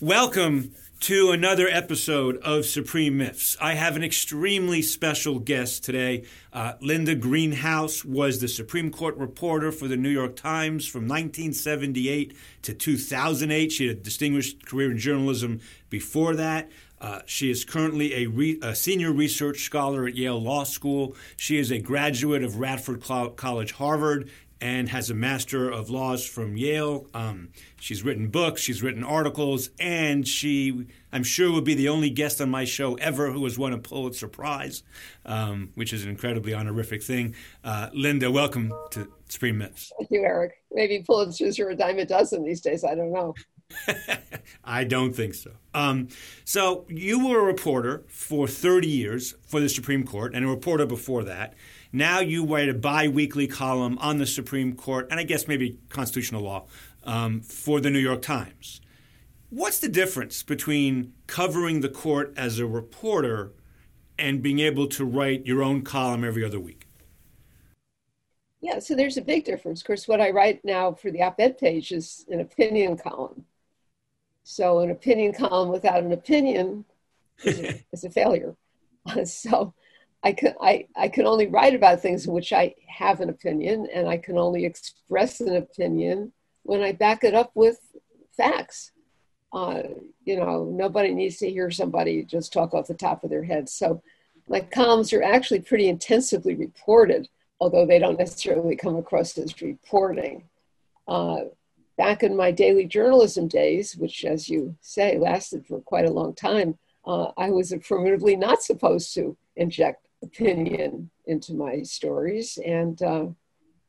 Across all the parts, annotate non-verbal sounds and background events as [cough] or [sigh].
Welcome to another episode of Supreme Myths. I have an extremely special guest today. Uh, Linda Greenhouse was the Supreme Court reporter for the New York Times from 1978 to 2008. She had a distinguished career in journalism before that. Uh, she is currently a, re- a, senior research scholar at Yale Law School. She is a graduate of Radcliffe College, Harvard, and has a Master of Laws from Yale. Um, she's written books, she's written articles, and she, I'm sure, will be the only guest on my show ever who has won a Pulitzer Prize, um, which is an incredibly honorific thing. Uh, Linda, welcome to Supreme Myths. Thank you, Eric. Maybe Pulitzers are a dime a dozen these days. I don't know. [laughs] I don't think so. Um, so you were a reporter for 30 years for the Supreme Court, and a reporter before that. Now you write a bi-weekly column on the Supreme Court and I guess maybe constitutional law um, for the New York Times. What's the difference between covering the court as a reporter and being able to write your own column every other week? Yeah, so there's a big difference. Of course, what I write now for the op ed page is an opinion column. So, an opinion column without an opinion is a, [laughs] is a failure. [laughs] so, I can I, I can only write about things in which I have an opinion, and I can only express an opinion when I back it up with facts. Uh, you know, nobody needs to hear somebody just talk off the top of their head. So my columns are actually pretty intensively reported, although they don't necessarily come across as reporting. Uh, back in my daily journalism days, which, as you say, lasted for quite a long time, uh, I was affirmatively not supposed to inject opinion into my stories, and uh,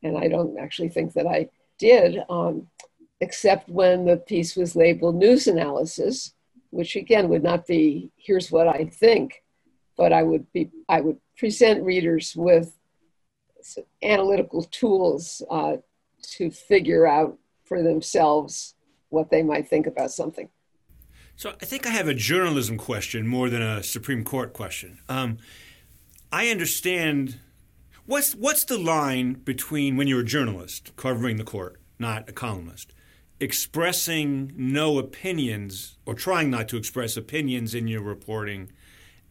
and I don't actually think that I did, um, except when the piece was labeled news analysis, which again would not be here's what I think, but I would be I would present readers with analytical tools uh, to figure out for themselves what they might think about something. So I think I have a journalism question more than a Supreme Court question. Um, I understand what's what's the line between when you're a journalist covering the court, not a columnist, expressing no opinions or trying not to express opinions in your reporting,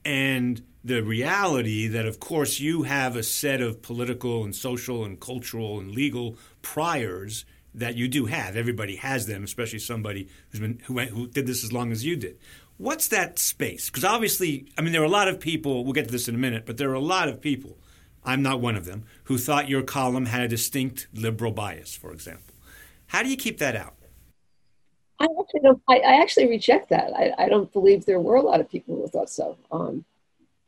and the reality that of course you have a set of political and social and cultural and legal priors that you do have. Everybody has them, especially somebody who's been who, who did this as long as you did. What's that space? Because obviously, I mean, there are a lot of people, we'll get to this in a minute, but there are a lot of people, I'm not one of them, who thought your column had a distinct liberal bias, for example. How do you keep that out? I actually don't, I, I actually reject that. I, I, don't believe there were a lot of people who thought so. Um,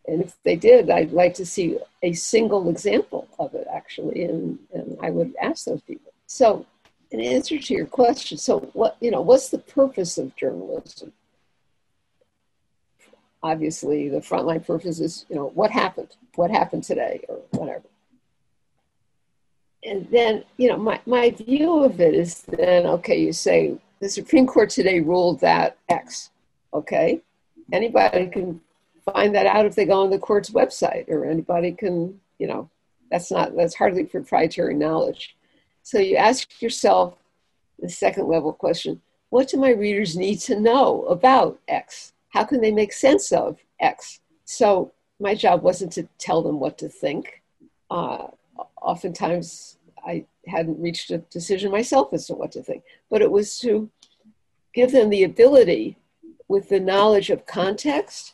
and if they did, I'd like to see a single example of it, actually, and, and I would ask those people. So, in answer to your question, so what, you know, what's the purpose of journalism? Obviously the frontline purpose is, you know, what happened? What happened today or whatever. And then, you know, my, my view of it is then, okay, you say the Supreme Court today ruled that X, okay? Anybody can find that out if they go on the court's website or anybody can, you know, that's not, that's hardly proprietary knowledge. So you ask yourself the second level question, what do my readers need to know about X? How can they make sense of X? So my job wasn't to tell them what to think. Uh, oftentimes, I hadn't reached a decision myself as to what to think, but it was to give them the ability, with the knowledge of context,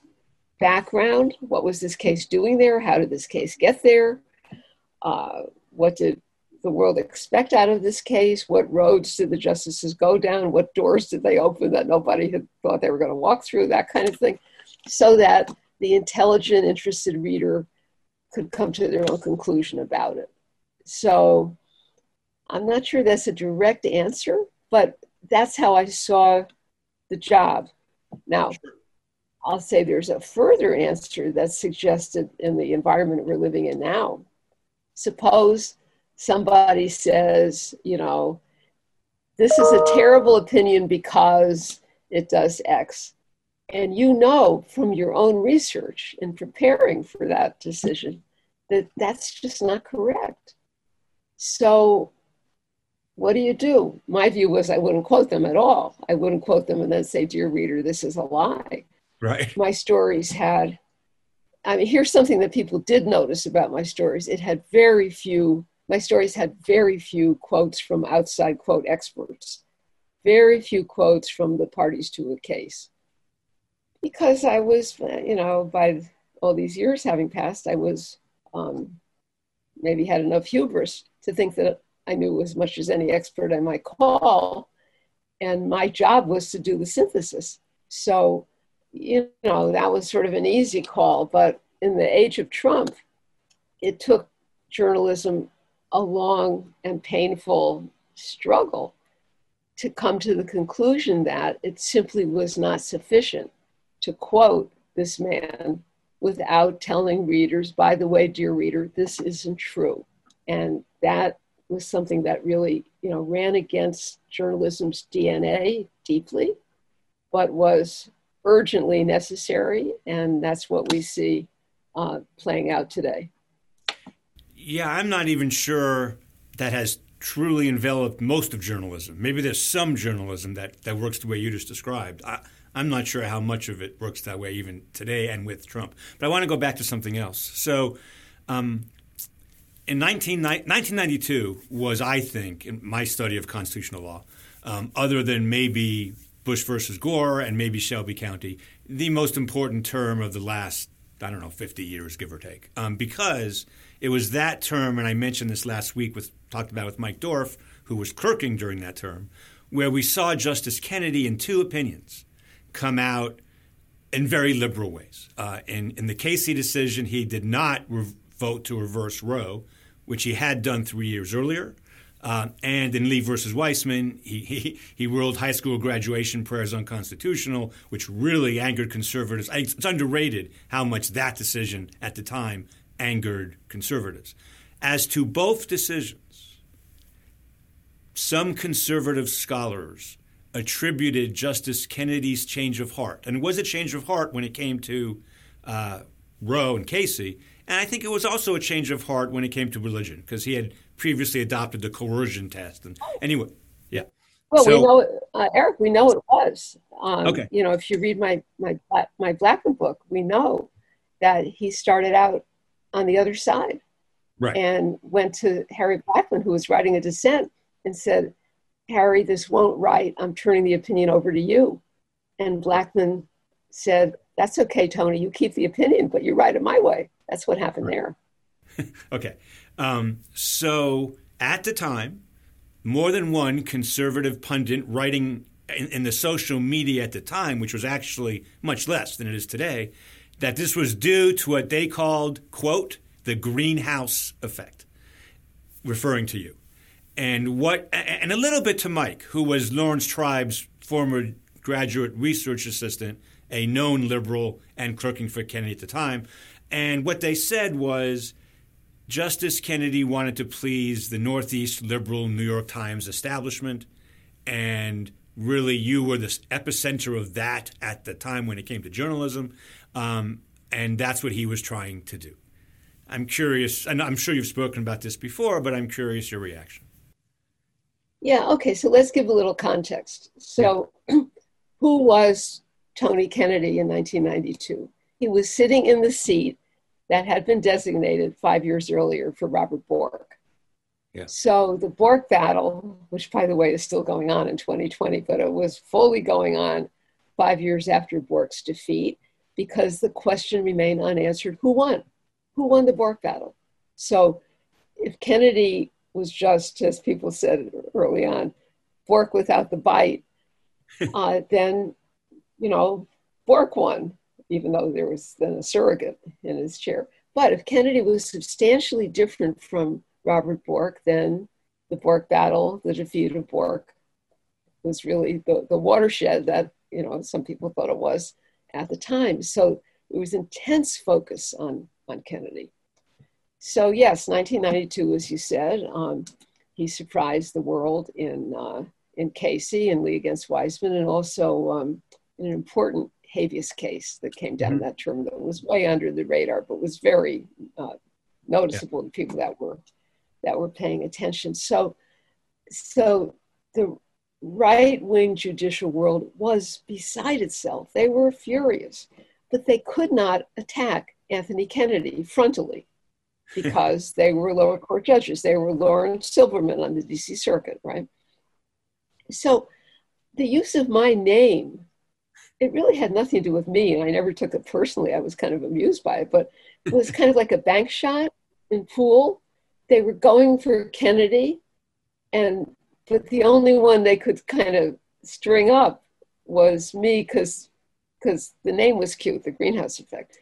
background, what was this case doing there? How did this case get there? Uh, what did the world expect out of this case? What roads did the justices go down? What doors did they open that nobody had thought they were going to walk through? That kind of thing. So that the intelligent, interested reader could come to their own conclusion about it. So I'm not sure that's a direct answer, but that's how I saw the job. Now, I'll say there's a further answer that's suggested in the environment we're living in now. Suppose somebody says, you know, this is a terrible opinion because it does X. And you know from your own research in preparing for that decision that that's just not correct. So what do you do? My view was I wouldn't quote them at all. I wouldn't quote them and then say, Dear reader, this is a lie. Right. My stories had, I mean, here's something that people did notice about my stories. It had very few, my stories had very few quotes from outside quote experts, very few quotes from the parties to a case. Because I was, you know, by all these years having passed, I was um, maybe had enough hubris to think that I knew as much as any expert I might call. And my job was to do the synthesis. So, you know, that was sort of an easy call. But in the age of Trump, it took journalism a long and painful struggle to come to the conclusion that it simply was not sufficient to quote this man without telling readers, by the way, dear reader, this isn't true. And that was something that really, you know, ran against journalism's DNA deeply, but was urgently necessary. And that's what we see uh, playing out today. Yeah, I'm not even sure that has truly enveloped most of journalism. Maybe there's some journalism that, that works the way you just described. I, I'm not sure how much of it works that way even today and with Trump. But I want to go back to something else. So, um, in 19, 1992 was, I think, in my study of constitutional law, um, other than maybe Bush versus Gore and maybe Shelby County, the most important term of the last, I don't know, 50 years, give or take, um, because it was that term, and I mentioned this last week with talked about with Mike Dorf, who was clerking during that term, where we saw Justice Kennedy in two opinions come out in very liberal ways. Uh, in, in the Casey decision, he did not re- vote to reverse Roe which he had done three years earlier. Uh, and in Lee versus Weisman, he, [laughs] he, he ruled high school graduation prayers unconstitutional, which really angered conservatives. It's underrated how much that decision at the time angered conservatives. As to both decisions, some conservative scholars attributed Justice Kennedy's change of heart, and it was a change of heart when it came to uh, Roe and Casey. And I think it was also a change of heart when it came to religion because he had previously adopted the coercion test. And anyway, yeah. Well, so, we know, uh, Eric, we know it was. Um, okay. You know, if you read my my my Blackmun book, we know that he started out on the other side, right. and went to Harry Blackmun, who was writing a dissent, and said, "Harry, this won't write. I'm turning the opinion over to you." And Blackmun said, "That's okay, Tony. You keep the opinion, but you write it my way." That's what happened right. there. [laughs] okay. Um, so at the time, more than one conservative pundit writing in, in, the social media at the time, which was actually much less than it is today, that this was due to what they called, quote, the greenhouse effect, referring to you. And what, and a little bit to Mike, who was Laurence Tribe's former graduate research assistant, a known liberal and clerking for Kennedy at the time. And what they said was Justice Kennedy wanted to please the Northeast liberal New York Times establishment. And really, you were the epicenter of that at the time when it came to journalism. Um, and that's what he was trying to do. I'm curious, and I'm sure you've spoken about this before, but I'm curious your reaction. Yeah, okay, so let's give a little context. So, [clears throat] who was Tony Kennedy in 1992? he was sitting in the seat that had been designated five years earlier for Robert Bork. Yeah. So the Bork battle, which by the way is still going on in 2020, but it was fully going on five years after Bork's defeat because the question remained unanswered who won? Who won the Bork battle? So if Kennedy was just, as people said early on, Bork without the bite, [laughs] uh, then, you know, Bork won even though there was then a surrogate in his chair. But if Kennedy was substantially different from Robert Bork, then the Bork battle, the defeat of Bork, was really the, the watershed that you know some people thought it was at the time. So it was intense focus on on Kennedy. So yes, 1992, as you said, um, he surprised the world in uh, in Casey and Lee against Weisman, and also um, in an important habeas case that came down mm-hmm. that term that was way under the radar, but was very uh, noticeable yeah. to people that were that were paying attention. So so the right wing judicial world was beside itself. They were furious, but they could not attack Anthony Kennedy frontally [laughs] because they were lower court judges. They were Laurence Silberman on the DC Circuit, right? So the use of my name, it really had nothing to do with me, and I never took it personally. I was kind of amused by it, but it was kind of like a bank shot in pool. They were going for Kennedy, and but the only one they could kind of string up was me because because the name was cute, the greenhouse effect,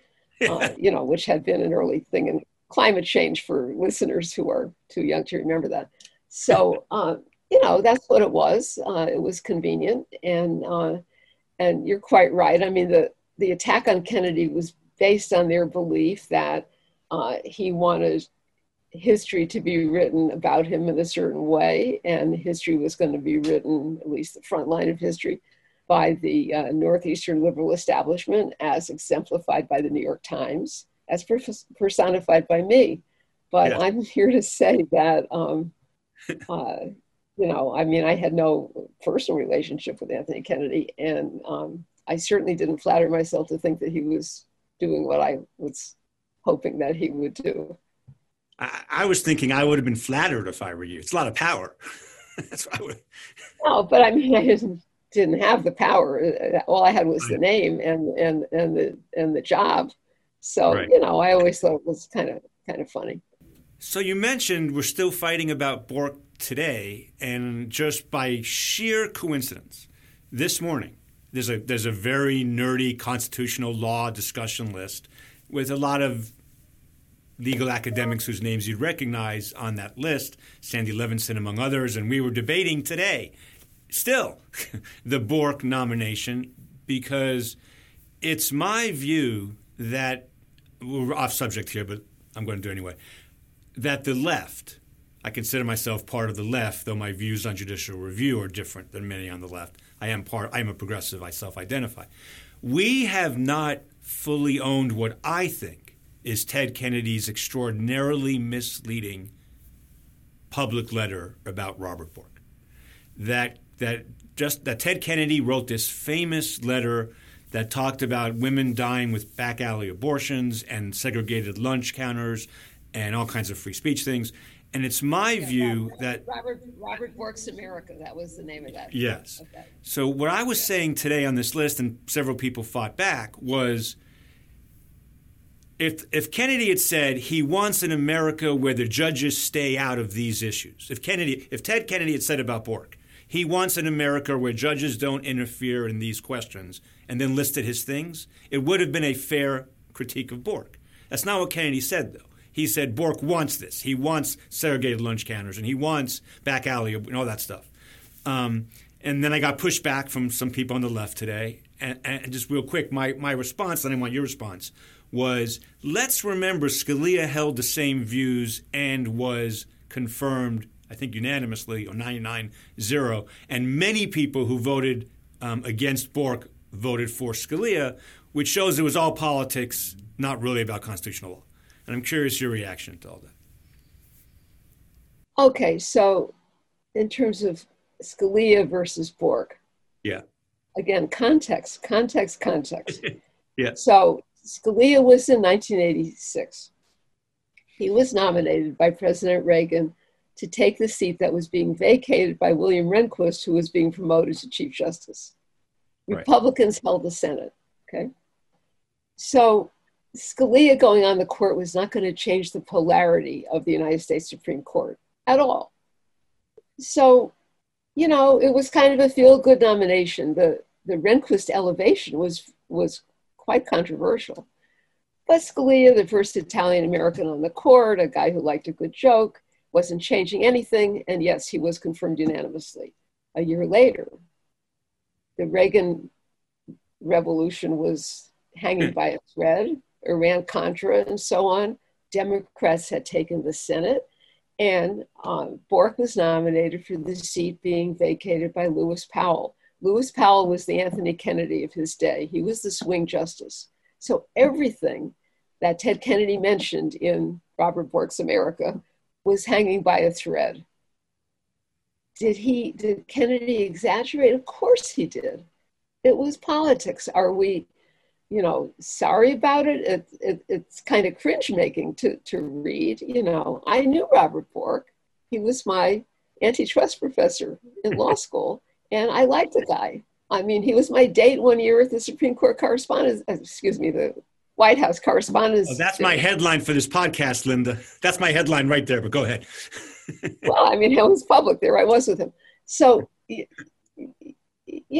uh, you know, which had been an early thing in climate change for listeners who are too young to remember that. So, [laughs] uh, you know, that's what it was. Uh, it was convenient, and uh, and you're quite right. I mean, the the attack on Kennedy was based on their belief that uh, he wanted history to be written about him in a certain way, and history was going to be written, at least the front line of history, by the uh, Northeastern liberal establishment, as exemplified by the New York Times, as personified by me. But yeah. I'm here to say that, um, [laughs] uh, you know, I mean, I had no personal relationship with Anthony Kennedy, and um, I certainly didn't flatter myself to think that he was doing what I was hoping that he would do. I, I, was thinking I would have been flattered if I were you. It's a lot of power. [laughs] That's what I would. [laughs] No, but I mean, I didn't, didn't have the power. All I had was the name and and and the and the job. So right. you know, I always thought it was kind of kind of funny. So you mentioned we're still fighting about Bork today, and just by sheer coincidence, this morning there's a there's a very nerdy constitutional law discussion list with a lot of legal academics whose names you'd recognize on that list, Sandy Levinson among others, and we were debating today, still, [laughs] the Bork nomination because it's my view that we're off subject here, but I'm going to do anyway. That the left, I consider myself part of the left, though my views on judicial review are different than many on the left. I am part. I am a progressive. I self-identify. We have not fully owned what I think is Ted Kennedy's extraordinarily misleading public letter about Robert Bork. That that just that Ted Kennedy wrote this famous letter that talked about women dying with back alley abortions and segregated lunch counters and all kinds of free speech things. And it's my yeah, view Robert, that Robert Robert Bork's America. That was the name of that. Yes. Okay. So what I was saying today on this list, and several people fought back, was if if Kennedy had said he wants an America where the judges stay out of these issues, if Kennedy, if Ted Kennedy had said about Bork, he wants an America where judges don't interfere in these questions, and then listed his things, it would have been a fair critique of Bork. That's not what Kennedy said, though. He said Bork wants this. He wants segregated lunch counters, and he wants back alley and all that stuff. Um, and then I got pushed back from some people on the left today. And, and just real quick, my, my response, and I want your response, was let's remember Scalia held the same views and was confirmed, I think unanimously, or 99 0. And many people who voted um, against Bork voted for Scalia, which shows it was all politics, not really about constitutional law. And I'm curious your reaction to all that. Okay, so in terms of Scalia versus Bork. Yeah. Again, context, context, context. [laughs] yeah. So Scalia was in 1986. He was nominated by President Reagan to take the seat that was being vacated by William Rehnquist, who was being promoted to Chief Justice. Right. Republicans held the Senate. Okay. So Scalia going on the court was not going to change the polarity of the United States Supreme Court at all. So, you know, it was kind of a feel good nomination. The the Rehnquist elevation was was quite controversial. But Scalia, the first Italian American on the court, a guy who liked a good joke, wasn't changing anything, and yes, he was confirmed unanimously. A year later, the Reagan revolution was hanging by a thread, Iran Contra, and so on. Democrats had taken the Senate, and uh, Bork was nominated for the seat being vacated by Lewis Powell. Lewis Powell was the Anthony Kennedy of his day. He was the swing justice. So everything that Ted Kennedy mentioned in Robert Bork's America was hanging by a thread. did he did Kennedy exaggerate? Of course he did. It was politics. Are we, you know, sorry about it? it, it it's kind of cringe making to to read. You know, I knew Robert Bork. He was my antitrust professor in law [laughs] school, and I liked the guy. I mean, he was my date one year at the Supreme Court correspondence. Uh, excuse me, the White House correspondence. Oh, that's my headline for this podcast, Linda. That's my headline right there. But go ahead. [laughs] well, I mean, it was public. There I was with him. So, you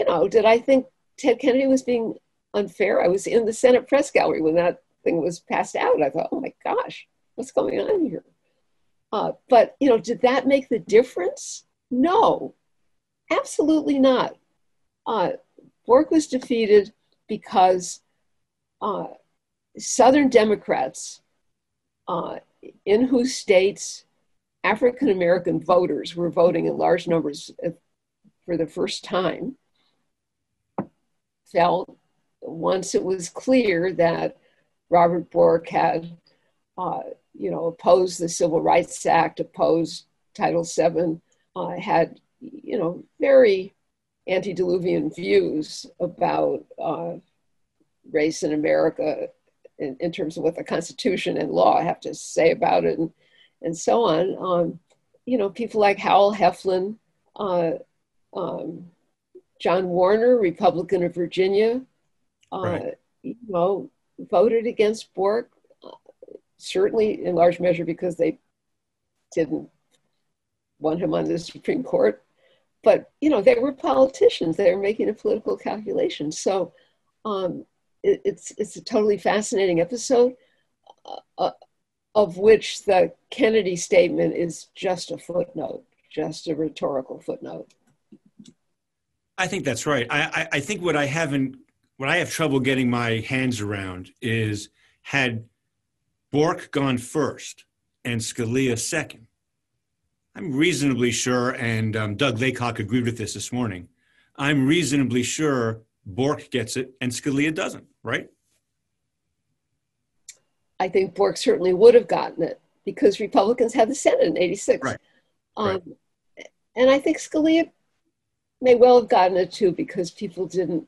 know, did I think Ted Kennedy was being unfair? I was in the Senate press gallery when that thing was passed out. I thought, oh my gosh, what's going on here? Uh, but you know, did that make the difference? No, absolutely not. Uh, Bork was defeated because uh, Southern Democrats, uh, in whose states African American voters were voting in large numbers for the first time, felt once it was clear that Robert Bork had, uh, you know, opposed the Civil Rights Act, opposed Title VII, uh, had, you know, very antediluvian views about uh, race in America in, in, terms of what the Constitution and law have to say about it and, and so on. Um, you know, people like Howell Heflin, uh, um, John Warner, Republican of Virginia, uh, right. you know, voted against Bork, uh, certainly in large measure because they didn't want him on the Supreme Court but you know they were politicians they were making a political calculation. So um, it, it's it's a totally fascinating episode uh, uh, of which the kennedy statement is just a footnote just a rhetorical footnote. I think that's right. I, I, I think what i haven't what i have trouble getting my hands around is had bork gone first and scalia second I'm reasonably sure, and um, Doug Laycock agreed with this this morning. I'm reasonably sure Bork gets it and Scalia doesn't, right? I think Bork certainly would have gotten it because Republicans had the Senate in 86. Right. Um, right. And I think Scalia may well have gotten it too because people didn't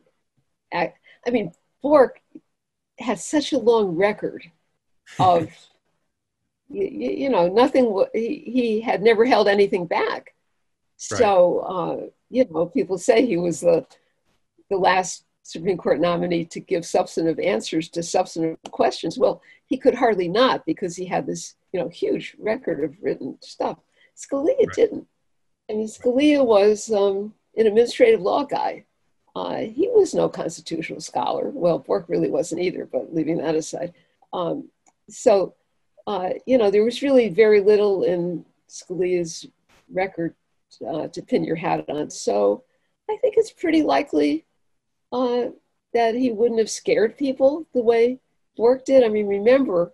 act. I mean, Bork had such a long record of you, you know, nothing, he, he had never held anything back. So, uh, you know, people say he was the, the last Supreme Court nominee to give substantive answers to substantive questions. Well, he could hardly not because he had this, you know, huge record of written stuff. Scalia right. didn't. I mean, Scalia was um, an administrative law guy. Uh, he was no constitutional scholar. Well, Bork really wasn't either, but leaving that aside. Um, so uh, you know, there was really very little in Scalia's record uh, to pin your hat on. So I think it's pretty likely uh, that he wouldn't have scared people the way Bork did. I mean, remember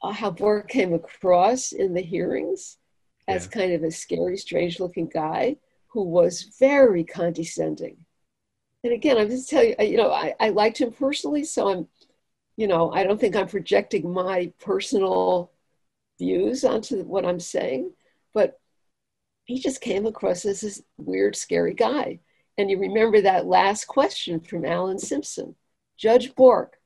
uh, how Bork came across in the hearings as yeah. kind of a scary, strange looking guy who was very condescending. And again, I'm just telling you, you know, I, I liked him personally, so I'm you know, I don't think I'm projecting my personal views onto what I'm saying, but he just came across as this weird, scary guy. And you remember that last question from Alan Simpson Judge Bork,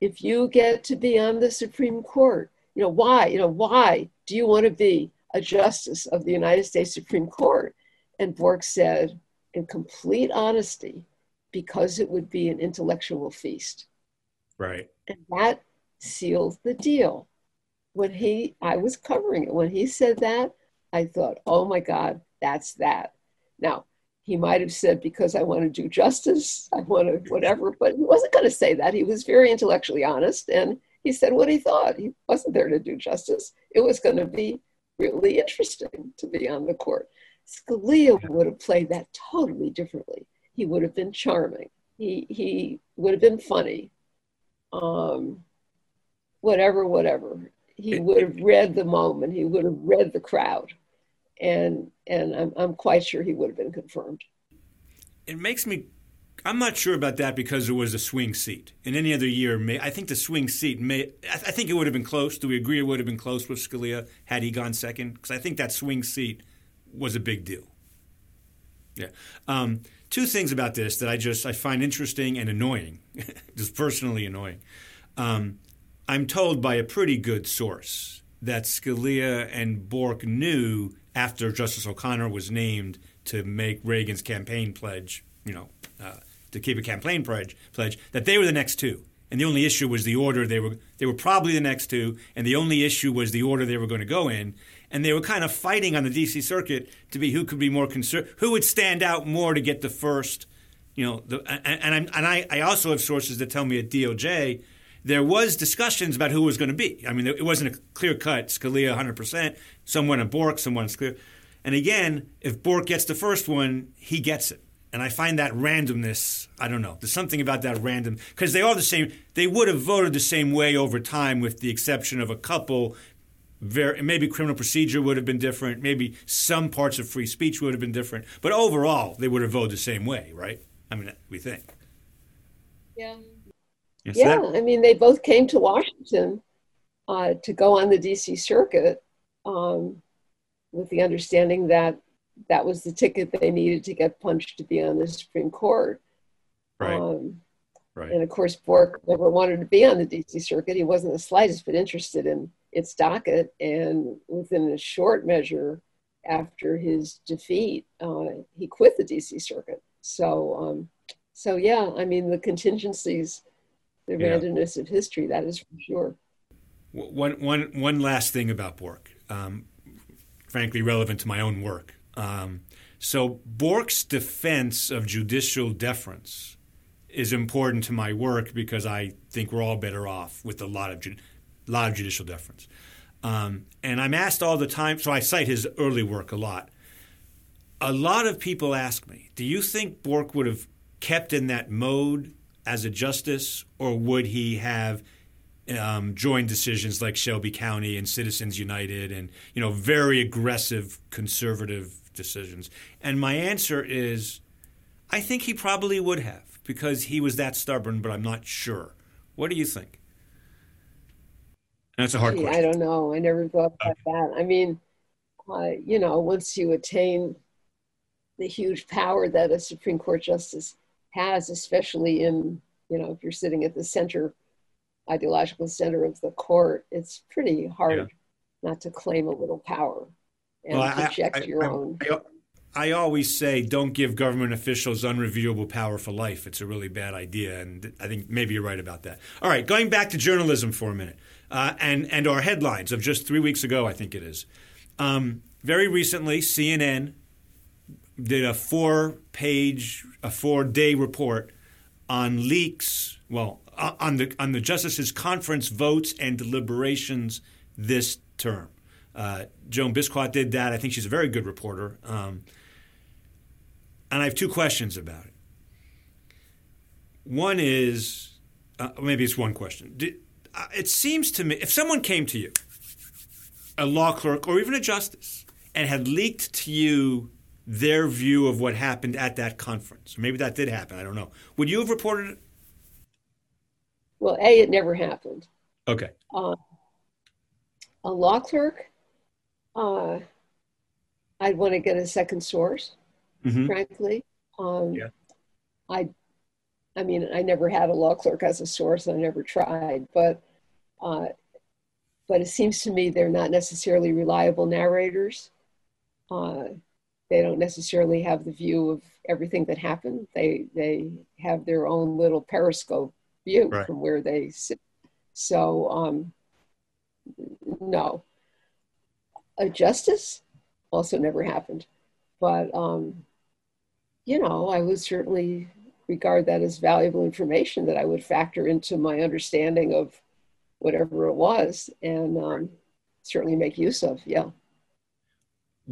if you get to be on the Supreme Court, you know, why, you know, why do you want to be a justice of the United States Supreme Court? And Bork said, in complete honesty, because it would be an intellectual feast. Right. And that seals the deal. When he, I was covering it. When he said that, I thought, oh my God, that's that. Now, he might have said, because I want to do justice, I want to whatever, but he wasn't going to say that. He was very intellectually honest and he said what he thought. He wasn't there to do justice. It was going to be really interesting to be on the court. Scalia would have played that totally differently. He would have been charming. He, he would have been funny um, whatever, whatever. He would have read the moment. He would have read the crowd, and and I'm I'm quite sure he would have been confirmed. It makes me. I'm not sure about that because it was a swing seat. In any other year, may, I think the swing seat may. I, I think it would have been close. Do we agree it would have been close with Scalia had he gone second? Because I think that swing seat was a big deal. Yeah. Um, two things about this that I just I find interesting and annoying, [laughs] just personally annoying. Um, I'm told by a pretty good source that Scalia and Bork knew after Justice O'Connor was named to make Reagan's campaign pledge, you know, uh, to keep a campaign pledge, pledge that they were the next two, and the only issue was the order they were. They were probably the next two, and the only issue was the order they were going to go in. And they were kind of fighting on the D.C. circuit to be who could be more conservative, who would stand out more to get the first, you know. The, and and, and I, I also have sources that tell me at DOJ there was discussions about who was going to be. I mean, it wasn't a clear cut. Scalia, 100%. Someone at Bork, someone Scalia. And again, if Bork gets the first one, he gets it. And I find that randomness, I don't know. There's something about that random, because they are the same. They would have voted the same way over time, with the exception of a couple. Very, maybe criminal procedure would have been different. Maybe some parts of free speech would have been different. But overall, they would have voted the same way, right? I mean, we think. Yeah. Yes, yeah, that- I mean, they both came to Washington uh, to go on the DC circuit um, with the understanding that that was the ticket they needed to get punched to be on the Supreme Court. Right. Um, right. And of course, Bork never wanted to be on the DC circuit. He wasn't the slightest bit interested in its docket. And within a short measure, after his defeat, uh, he quit the DC circuit. So, um, so yeah, I mean, the contingencies the yeah. randomness of history. That is for sure. One, one, one last thing about Bork, um, frankly relevant to my own work. Um, so Bork's defense of judicial deference is important to my work because I think we're all better off with a lot of ju- lot of judicial deference. Um, and I'm asked all the time, so I cite his early work a lot. A lot of people ask me, do you think Bork would have kept in that mode as a justice, or would he have um, joined decisions like Shelby County and Citizens United, and you know very aggressive conservative decisions? And my answer is, I think he probably would have because he was that stubborn, but I'm not sure. What do you think? That's a hard Gee, question. I don't know. I never thought about that. I mean, uh, you know, once you attain the huge power that a Supreme Court justice has, especially in, you know, if you're sitting at the center, ideological center of the court, it's pretty hard yeah. not to claim a little power and well, project I, I, your I, own. I always say don't give government officials unreviewable power for life. It's a really bad idea, and I think maybe you're right about that. All right, going back to journalism for a minute, uh, and and our headlines of just three weeks ago, I think it is. Um, very recently, CNN did a four page, a four day report on leaks, well, on the, on the Justices Conference votes and deliberations this term. Uh, Joan Biskupic did that. I think she's a very good reporter. Um, and I have two questions about it. One is, uh, maybe it's one question. Did, uh, it seems to me, if someone came to you, a law clerk or even a justice, and had leaked to you their view of what happened at that conference. Maybe that did happen. I don't know. Would you have reported it? Well, A, it never happened. Okay. Uh, a law clerk, uh, I'd want to get a second source, mm-hmm. frankly. Um, yeah. I, I mean, I never had a law clerk as a source. I never tried, but, uh, but it seems to me they're not necessarily reliable narrators. They don't necessarily have the view of everything that happened. They they have their own little periscope view right. from where they sit. So um, no, a justice also never happened, but um, you know I would certainly regard that as valuable information that I would factor into my understanding of whatever it was and um, certainly make use of. Yeah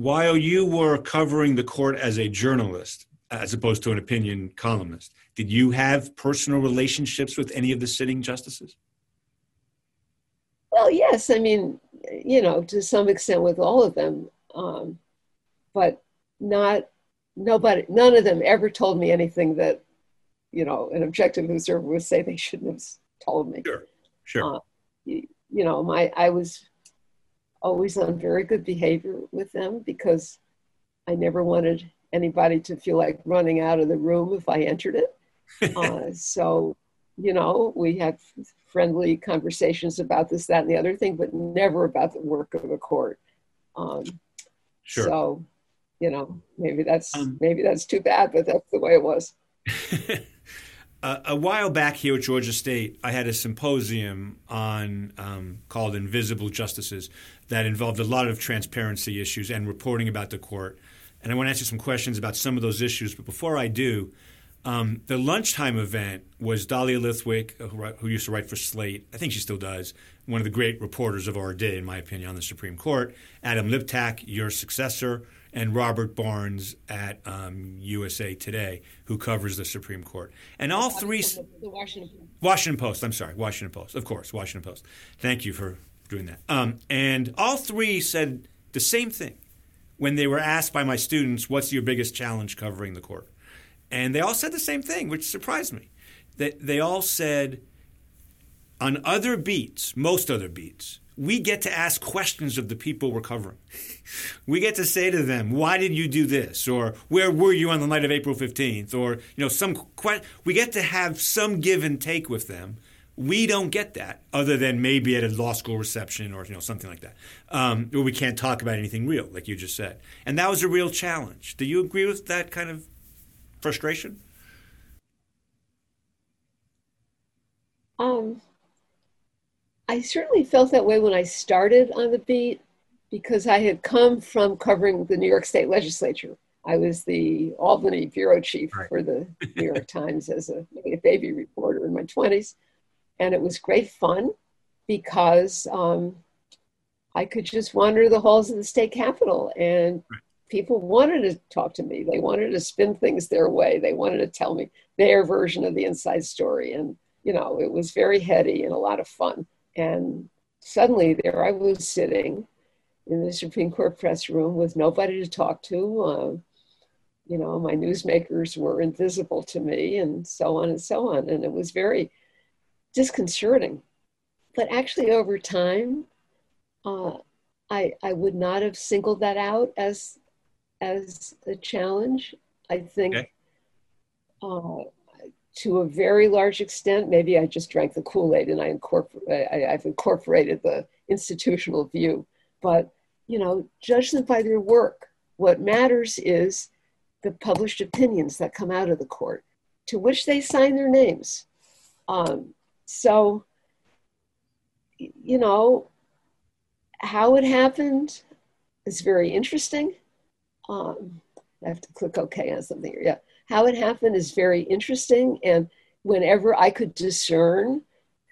while you were covering the court as a journalist, as opposed to an opinion columnist, did you have personal relationships with any of the sitting justices? Well, yes. I mean, you know, to some extent with all of them, um, but not nobody. None of them ever told me anything that, you know, an objective observer would say they shouldn't have told me. Sure, sure. Uh, you, you know, my I was always on very good behavior with them because I never wanted anybody to feel like running out of the room if I entered it. [laughs] uh, so, you know, we had friendly conversations about this, that, and the other thing, but never about the work of the court. Um, Sure. So, you know, maybe that's Um, maybe that's too bad, but that's the way it was. [laughs] Uh, a while back here at Georgia State, I had a symposium on um, called "Invisible Justices" that involved a lot of transparency issues and reporting about the court. And I want to answer some questions about some of those issues. But before I do, um, the lunchtime event was Dahlia Lithwick, who, who used to write for Slate. I think she still does. One of the great reporters of our day, in my opinion, on the Supreme Court. Adam Liptak, your successor, and Robert Barnes at um, USA Today, who covers the Supreme Court. And all three. The Washington. Washington Post. I'm sorry, Washington Post. Of course, Washington Post. Thank you for doing that. Um, and all three said the same thing when they were asked by my students, "What's your biggest challenge covering the court?" And they all said the same thing, which surprised me. They they all said on other beats, most other beats, we get to ask questions of the people we're covering. we get to say to them, "Why did you do this?" or "Where were you on the night of April 15th?" or you know, some que- we get to have some give and take with them. We don't get that, other than maybe at a law school reception or you know something like that, um, where we can't talk about anything real, like you just said. And that was a real challenge. Do you agree with that kind of frustration? Um, I certainly felt that way when I started on the beat because I had come from covering the New York State Legislature. I was the Albany bureau chief Right. for the New York [laughs] Times as a, a baby reporter in my 20s. And it was great fun because um, I could just wander the halls of the state capitol and people wanted to talk to me. They wanted to spin things their way. They wanted to tell me their version of the inside story. And, you know, it was very heady and a lot of fun. And suddenly there I was sitting in the Supreme Court press room with nobody to talk to. Uh, you know, my newsmakers were invisible to me and so on and so on. And it was very disconcerting. But actually, over time, uh, I, I would not have singled that out as, as a challenge. I think Okay. uh, to a very large extent, maybe I just drank the Kool Aid and I incorporate, I, I've incorporated the institutional view. But, you know, judge them by their work. What matters is the published opinions that come out of the court, to which they sign their names. Um, so, you know, how it happened is very interesting. Um, I have to click OK on something here. Yeah. How it happened is very interesting. And whenever I could discern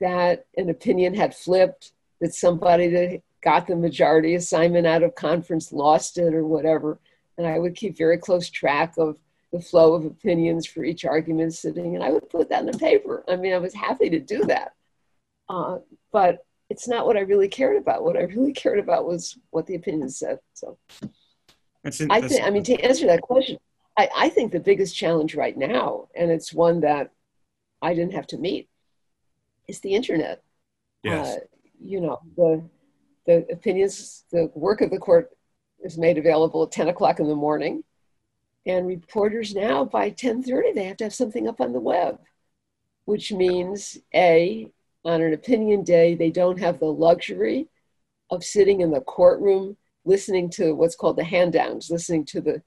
that an opinion had flipped, that somebody that got the majority assignment out of conference lost it or whatever, and I would keep very close track of the flow of opinions for each argument sitting, and I would put that in the paper. I mean, I was happy to do that. Uh, but it's not what I really cared about. What I really cared about was what the opinion said. So That's I that's- think, I mean, to answer that question, I, I think the biggest challenge right now, and it's one that I didn't have to meet, is the internet. yes. Uh, you know, the the opinions, the work of the court is made available at 10 o'clock in the morning. And reporters now by 10:30 they have to have something up on the web, which means a on an opinion day they don't have the luxury of sitting in the courtroom listening to what's called the hand downs, listening to the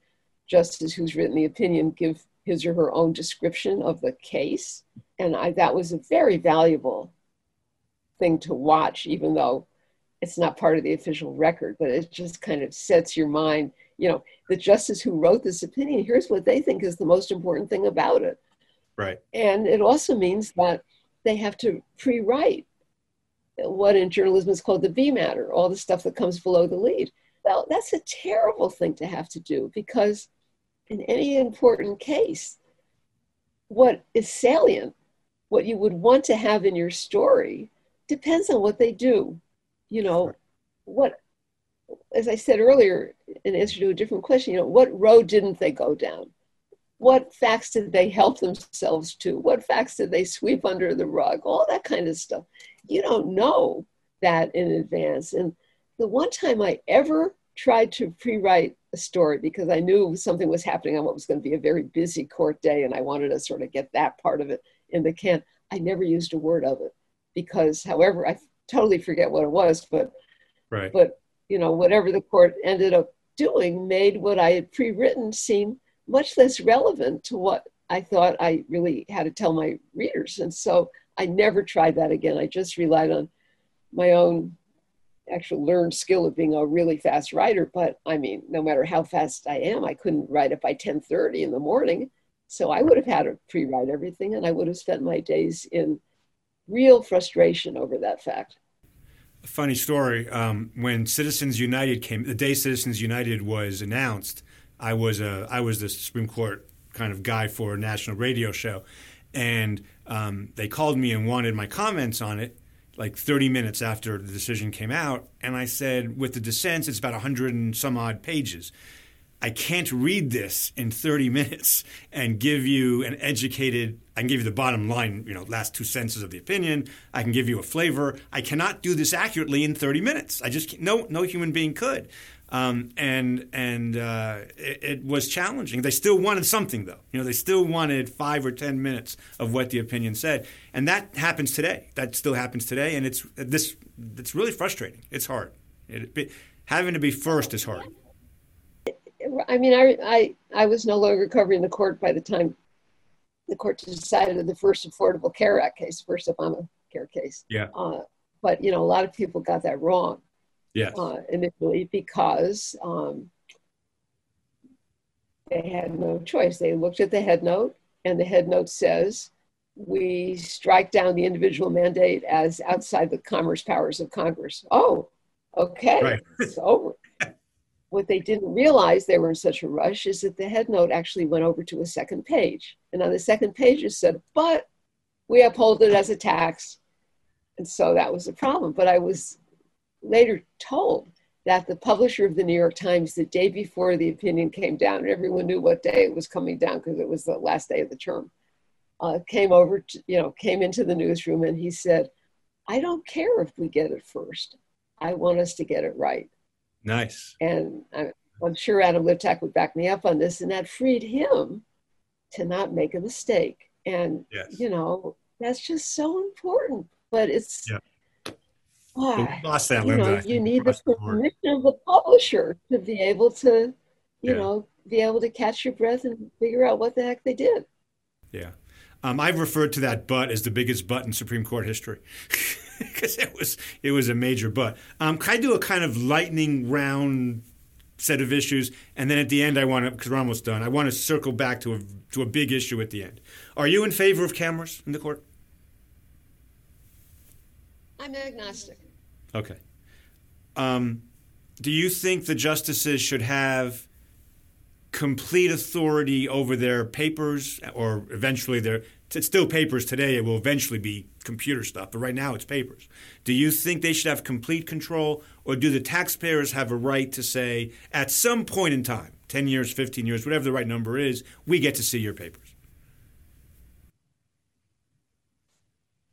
justice who's written the opinion give his or her own description of the case. And I, that was a very valuable thing to watch, even though it's not part of the official record, but it just kind of sets your mind. You know, the justice who wrote this opinion, here's what they think is the most important thing about it. right. And it also means that they have to pre write what in journalism is called the B matter, all the stuff that comes below the lead. Well, that's a terrible thing to have to do because in any important case, what is salient, what you would want to have in your story, depends on what they do. You know, what, as I said earlier, in answer to a different question, you know, what road didn't they go down? What facts did they help themselves to? What facts did they sweep under the rug? All that kind of stuff. You don't know that in advance. And the one time I ever tried to pre write story because I knew something was happening on what was going to be a very busy court day, and I wanted to sort of get that part of it in the can. I never used a word of it because, however, I totally forget what it was, but right. but you know, whatever the court ended up doing made what I had pre-written seem much less relevant to what I thought I really had to tell my readers, and so I never tried that again. I just relied on my own actual learned skill of being a really fast writer. But I mean, no matter how fast I am, I couldn't write it by 10:30 in the morning. So I would have had to pre-write everything, and I would have spent my days in real frustration over that fact. Funny story. Um, when Citizens United came, the day Citizens United was announced, I was a I was the Supreme Court kind of guy for a national radio show, and um, they called me and wanted my comments on it like 30 minutes after the decision came out. And I said, with the dissents, it's about 100 and some odd pages. I can't read this in 30 minutes and give you an educated, I can give you the bottom line, you know, last two sentences of the opinion. I can give you a flavor. I cannot do this accurately in 30 minutes. I just, no, no human being could. Um, and and uh, it, it, was challenging. They still wanted something, though. You know, they still wanted five or ten minutes of what the opinion said, and that happens today. That still happens today, and it's this. It's really frustrating. It's hard. It, it, having to be first is hard. I mean, I, I I was no longer covering the court by the time the court decided the first Affordable Care Act case, first Obamacare case. Yeah. Uh, but you know, a lot of people got that wrong yes. uh, initially because um, they had no choice. They looked at the head note, and the head note says, we strike down the individual mandate as outside the commerce powers of Congress. Oh, okay, right. it's over. What they didn't realize they were in such a rush is that the head note actually went over to a second page. And on the second page, it said, but we uphold it as a tax. And so that was a problem. But I was later told that the publisher of the New York Times, the day before the opinion came down, and everyone knew what day it was coming down because it was the last day of the term, uh, came over, to, you know, came into the newsroom and he said, I don't care if we get it first. I want us to get it right. Nice. And I, I'm sure Adam Liptak would back me up on this, and that freed him to not make a mistake. And, yes. you know, that's just so important. But it's, yeah why? lost that, you Linda. know, you need the permission of the publisher to be able to, you Yeah. know, be able to catch your breath and figure out what the heck they did. Yeah. Um, I've referred to that butt as the biggest butt in Supreme Court history [laughs] because it was it was a major butt. Um, can I do a kind of lightning round set of issues, and then at the end, I want to because we're almost done. I want to circle back to a to a big issue at the end. Are you in favor of cameras in the court? I'm agnostic. Okay. Um, do you think the justices should have complete authority over their papers, or eventually their? It's still papers today. It will eventually be computer stuff, but right now it's papers. Do you think they should have complete control, or do the taxpayers have a right to say, at some point in time, ten years, fifteen years, whatever the right number is, we get to see your papers?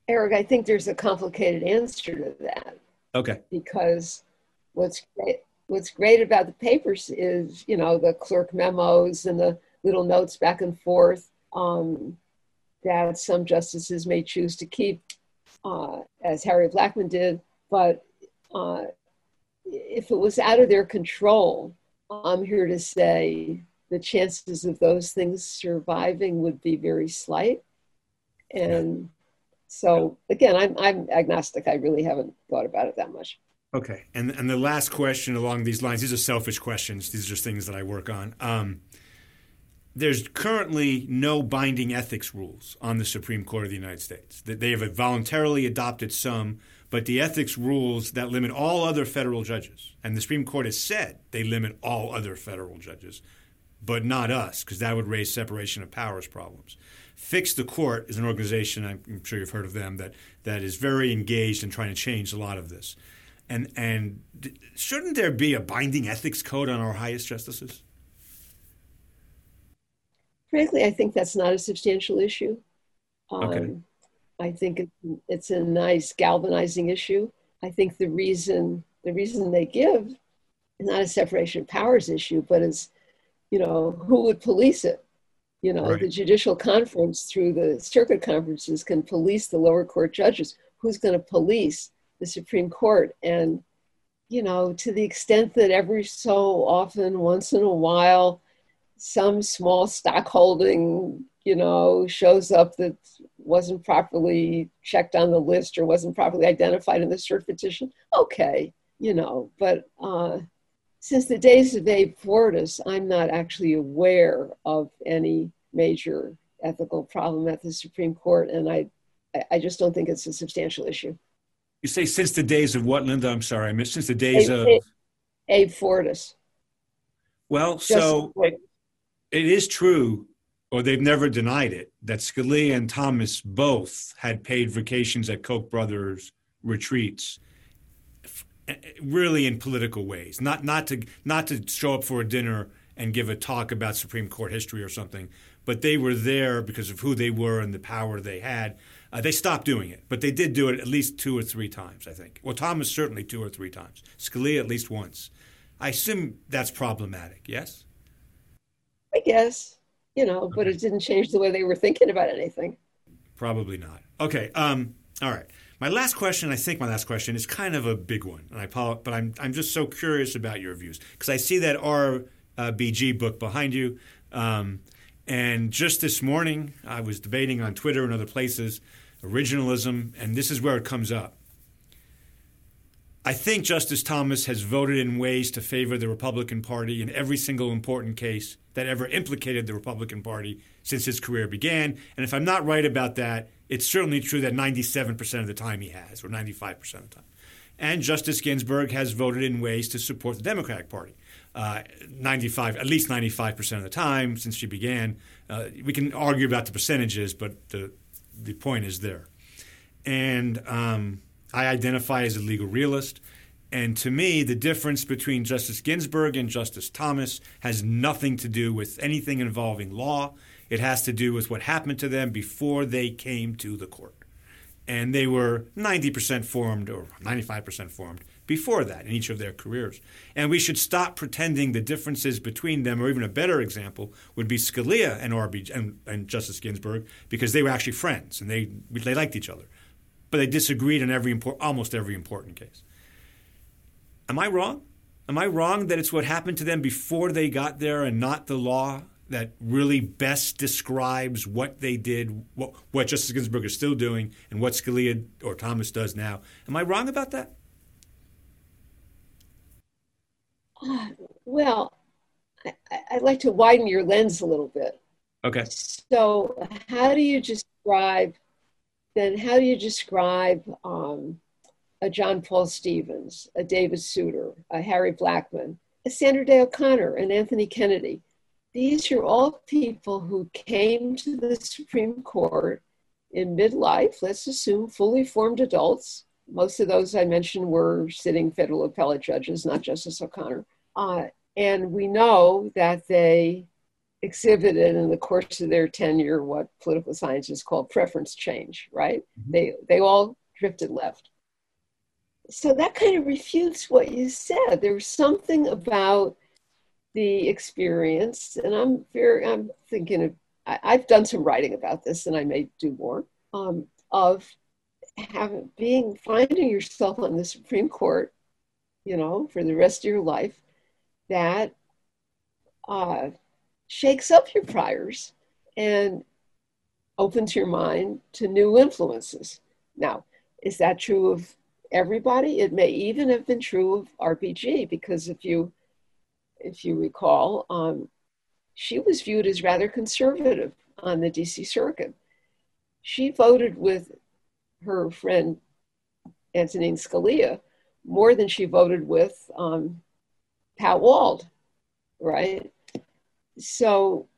Eric, I think there's a complicated answer to that Okay. because what's great, what's great about the papers is, you know, the clerk memos and the little notes back and forth um, that some justices may choose to keep, uh, as Harry Blackmun did. But uh, if it was out of their control, I'm here to say the chances of those things surviving would be very slight. And so again, I'm I'm agnostic. I really haven't thought about it that much. Okay, and and the last question along these lines. These are selfish questions. These are just things that I work on. Um, there's currently no binding ethics rules on the Supreme Court of the United States. That They have voluntarily adopted some, but the ethics rules that limit all other federal judges, and the Supreme Court has said they limit all other federal judges, but not us, because that would raise separation of powers problems. Fix the Court is an organization, I'm sure you've heard of them, that, that is very engaged in trying to change a lot of this. And, and shouldn't there be a binding ethics code on our highest justices? Frankly, I think that's not a substantial issue. Um, Okay. I think it's a nice galvanizing issue. I think the reason the reason they give is not a separation of powers issue, but as, you know, who would police it? You know, right. the judicial conference through the circuit conferences can police the lower court judges. Who's going to police the Supreme Court? And, you know, to the extent that every so often, once in a while, some small stockholding, you know, shows up that wasn't properly checked on the list or wasn't properly identified in the cert petition, okay, you know, but uh, since the days of Abe Fortas, I'm not actually aware of any major ethical problem at the Supreme Court, and I, I just don't think it's a substantial issue. You say since the days of what, Linda? I'm sorry, I missed since the days Abe, of Abe, Abe Fortas. Well, just so it, it is true, or they've never denied it, that Scalia and Thomas both had paid vacations at Koch brothers retreats really in political ways, not not to not to show up for a dinner and give a talk about Supreme Court history or something, but they were there because of who they were and the power they had. Uh, they stopped doing it, but they did do it at least two or three times, I think. Well, Thomas certainly two or three times. Scalia at least once. I assume that's problematic. Yes. I guess you know, okay. but it didn't change the way they were thinking about anything. Probably not. Okay. Um, all right. My last question, I think my last question, is kind of a big one, and I but I'm I'm just so curious about your views because I see that RBG book behind you, um, and just this morning I was debating on Twitter and other places originalism, and this is where it comes up. I think Justice Thomas has voted in ways to favor the Republican Party in every single important case that ever implicated the Republican Party since his career began. And if I'm not right about that, it's certainly true that 97% of the time he has, or 95% of the time. And Justice Ginsburg has voted in ways to support the Democratic Party. Uh, 95, at least 95% of the time since she began. Uh, we can argue about the percentages, but the the point is there. And um, I identify as a legal realist. And to me, the difference between Justice Ginsburg and Justice Thomas has nothing to do with anything involving law. It has to do with what happened to them before they came to the court. And they were 90% formed or 95% formed before that in each of their careers. And we should stop pretending the differences between them, or even a better example would be Scalia and, RB, and, and Justice Ginsburg, because they were actually friends and they, they liked each other. But they disagreed in every import, almost every important case. Am I wrong? Am I wrong that it's what happened to them before they got there and not the law that really best describes what they did, what, what Justice Ginsburg is still doing, and what Scalia or Thomas does now. Am I wrong about that? Uh, well, I, would like to widen your lens a little bit. Okay. So, how do you describe? Then, how do you describe um, a John Paul Stevens, a David Souter, a Harry Blackmun, a Sandra Day O'Connor, and Anthony Kennedy? These are all people who came to the Supreme Court in midlife, let's assume fully formed adults. Most of those I mentioned were sitting federal appellate judges, not Justice O'Connor. Uh, and we know that they exhibited in the course of their tenure what political scientists call preference change, right? Mm-hmm. They, they all drifted left. So that kind of refutes what you said. There was something about the experience, and I'm very, I'm thinking of, I, have done some writing about this, and I may do more, um, of having being finding yourself on the Supreme Court, you know, for the rest of your life, that uh, shakes up your priors and opens your mind to new influences. Now, is that true of everybody? It may even have been true of RBG because if you if you recall, um, she was viewed as rather conservative on the DC circuit. She voted with her friend Antonin Scalia more than she voted with um, Pat Wald, right? So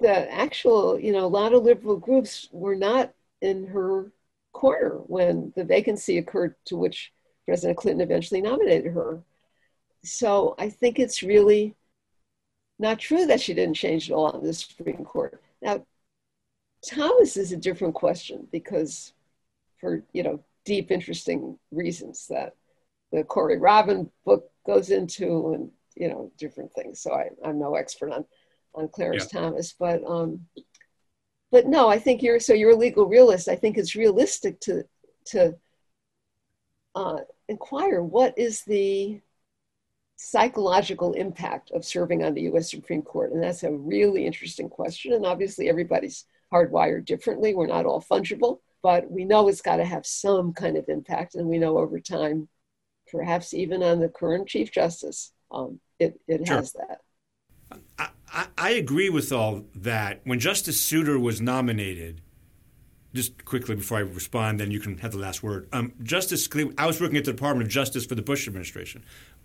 the actual, you know, a lot of liberal groups were not in her corner when the vacancy occurred to which President Clinton eventually nominated her so I think it's really not true that she didn't change at all on the Supreme Court. Now, Thomas is a different question because, for you know, deep, interesting reasons that the Corey Robin book goes into and you know different things. So I, I'm no expert on on Clarence yeah. Thomas, but um, but no, I think you're so you're a legal realist. I think it's realistic to to uh, inquire what is the psychological impact of serving on the U.S. Supreme Court, and that's a really interesting question. And obviously, everybody's hardwired differently. We're not all fungible, but we know it's got to have some kind of impact, and we know over time, perhaps even on the current Chief Justice, um, it, it sure. has that. I, I agree with all that. When Justice Souter was nominated, just quickly before I respond, then you can have the last word. Um, Justice, I was working at the Department of Justice for the Bush administration,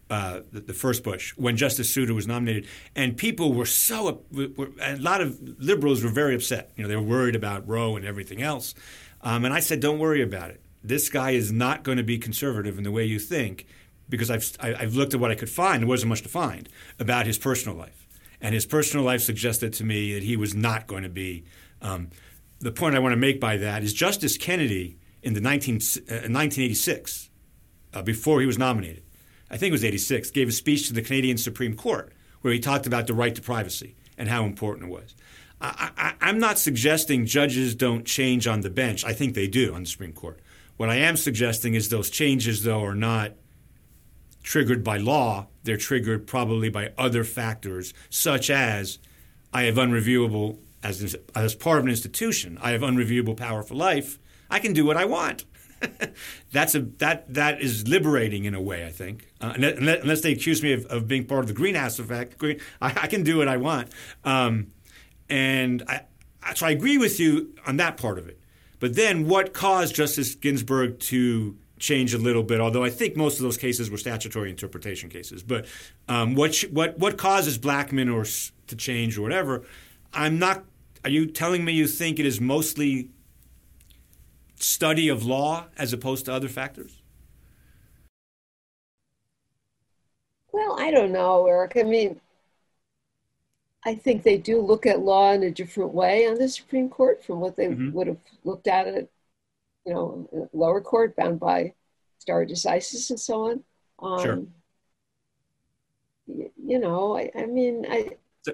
uh, the, the, first Bush, when Justice Souter was nominated, and people were so were, a lot of liberals were very upset. You know, they were worried about Roe and everything else, um, and I said, "Don't worry about it. This guy is not going to be conservative in the way you think." Because I've, I've looked at what I could find, there wasn't much to find about his personal life. And his personal life suggested to me that he was not going to be. Um, the point I want to make by that is Justice Kennedy in the 19, uh, 1986, uh, before he was nominated, I think it was 86, gave a speech to the Canadian Supreme Court where he talked about the right to privacy and how important it was. I, am not suggesting judges don't change on the bench. I think they do on the Supreme Court. What I am suggesting is those changes, though, are not triggered by law. They're triggered probably by other factors, such as I have unreviewable, as, as part of an institution, I have unreviewable power for life. I can do what I want. [laughs] That's a that that is liberating in a way. I think, uh, unless they accuse me of, of, being part of the greenhouse effect, I, I can do what I want. Um, and I, so I agree with you on that part of it. But then, what caused Justice Ginsburg to change a little bit, although I think most of those cases were statutory interpretation cases. But um, what what what causes Blackmun or to change or whatever? I'm not. Are you telling me you think it is mostly study of law as opposed to other factors? Well, I don't know, Eric. I mean, I think they do look at law in a different way on the Supreme Court from what they mm-hmm. would have looked at it you know, lower court bound by stare decisis and so on. Um, sure. You, you know, I, I mean, I, so,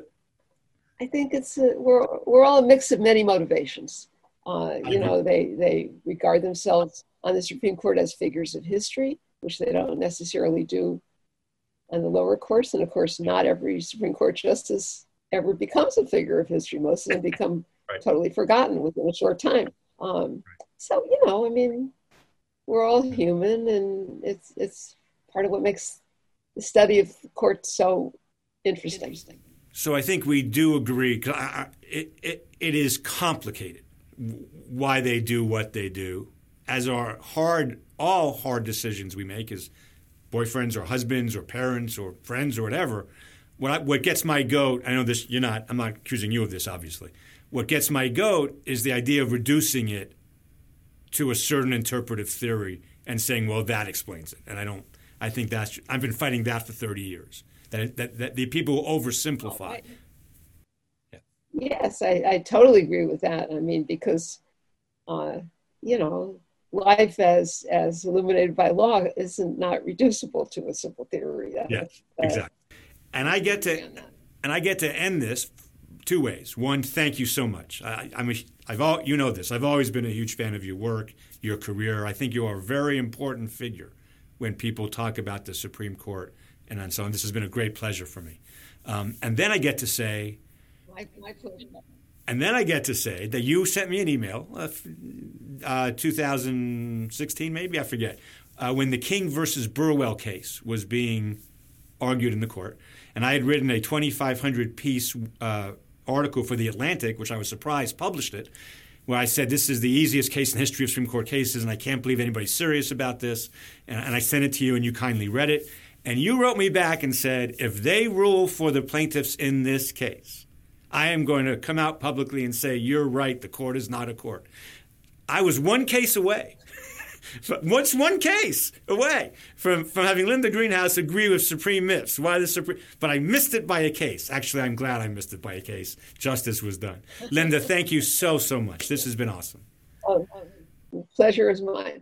I think it's a, we're we're all a mix of many motivations. Uh, you know, they they regard themselves on the Supreme Court as figures of history, which they don't necessarily do on the lower courts. And of course, not every Supreme Court justice ever becomes a figure of history. Most of them become [laughs] right. totally forgotten within a short time. Um, so you know, I mean, we're all human, and it's it's part of what makes the study of court so interesting. So I think we do agree. It, it, it is complicated why they do what they do, as are hard all hard decisions we make as boyfriends or husbands or parents or friends or whatever. What I, what gets my goat? I know this. You're not. I'm not accusing you of this, obviously. What gets my goat is the idea of reducing it to a certain interpretive theory and saying, well, that explains it. And I don't, I think that's, I've been fighting that for 30 years. That, that, that the people oversimplify. Oh, I, yeah. Yes, I, I totally agree with that. I mean, because, uh, you know, life as as illuminated by law isn't not reducible to a simple theory. That, yes, exactly. And I get to and I get to end this two ways. One, thank you so much. I, am a, I've all, you know this. I've always been a huge fan of your work, your career. I think you are a very important figure when people talk about the Supreme Court and so on. This has been a great pleasure for me. Um, and then I get to say, my, my pleasure. And then I get to say that you sent me an email, uh, uh, 2016 maybe I forget, uh, when the King versus Burwell case was being argued in the court, and I had written a 2,500 piece uh, article for The Atlantic, which I was surprised published it, where I said this is the easiest case in the history of Supreme Court cases, and I can't believe anybody's serious about this. And, and I sent it to you, and you kindly read it. And you wrote me back and said, if they rule for the plaintiffs in this case, I am going to come out publicly and say, you're right, the court is not a court. I was one case away What's one case away from, from having Linda Greenhouse agree with Supreme Myths? Why the Supreme? But I missed it by a case. Actually, I'm glad I missed it by a case. Justice was done. Linda, thank you so so much. This has been awesome. Oh, pleasure is mine.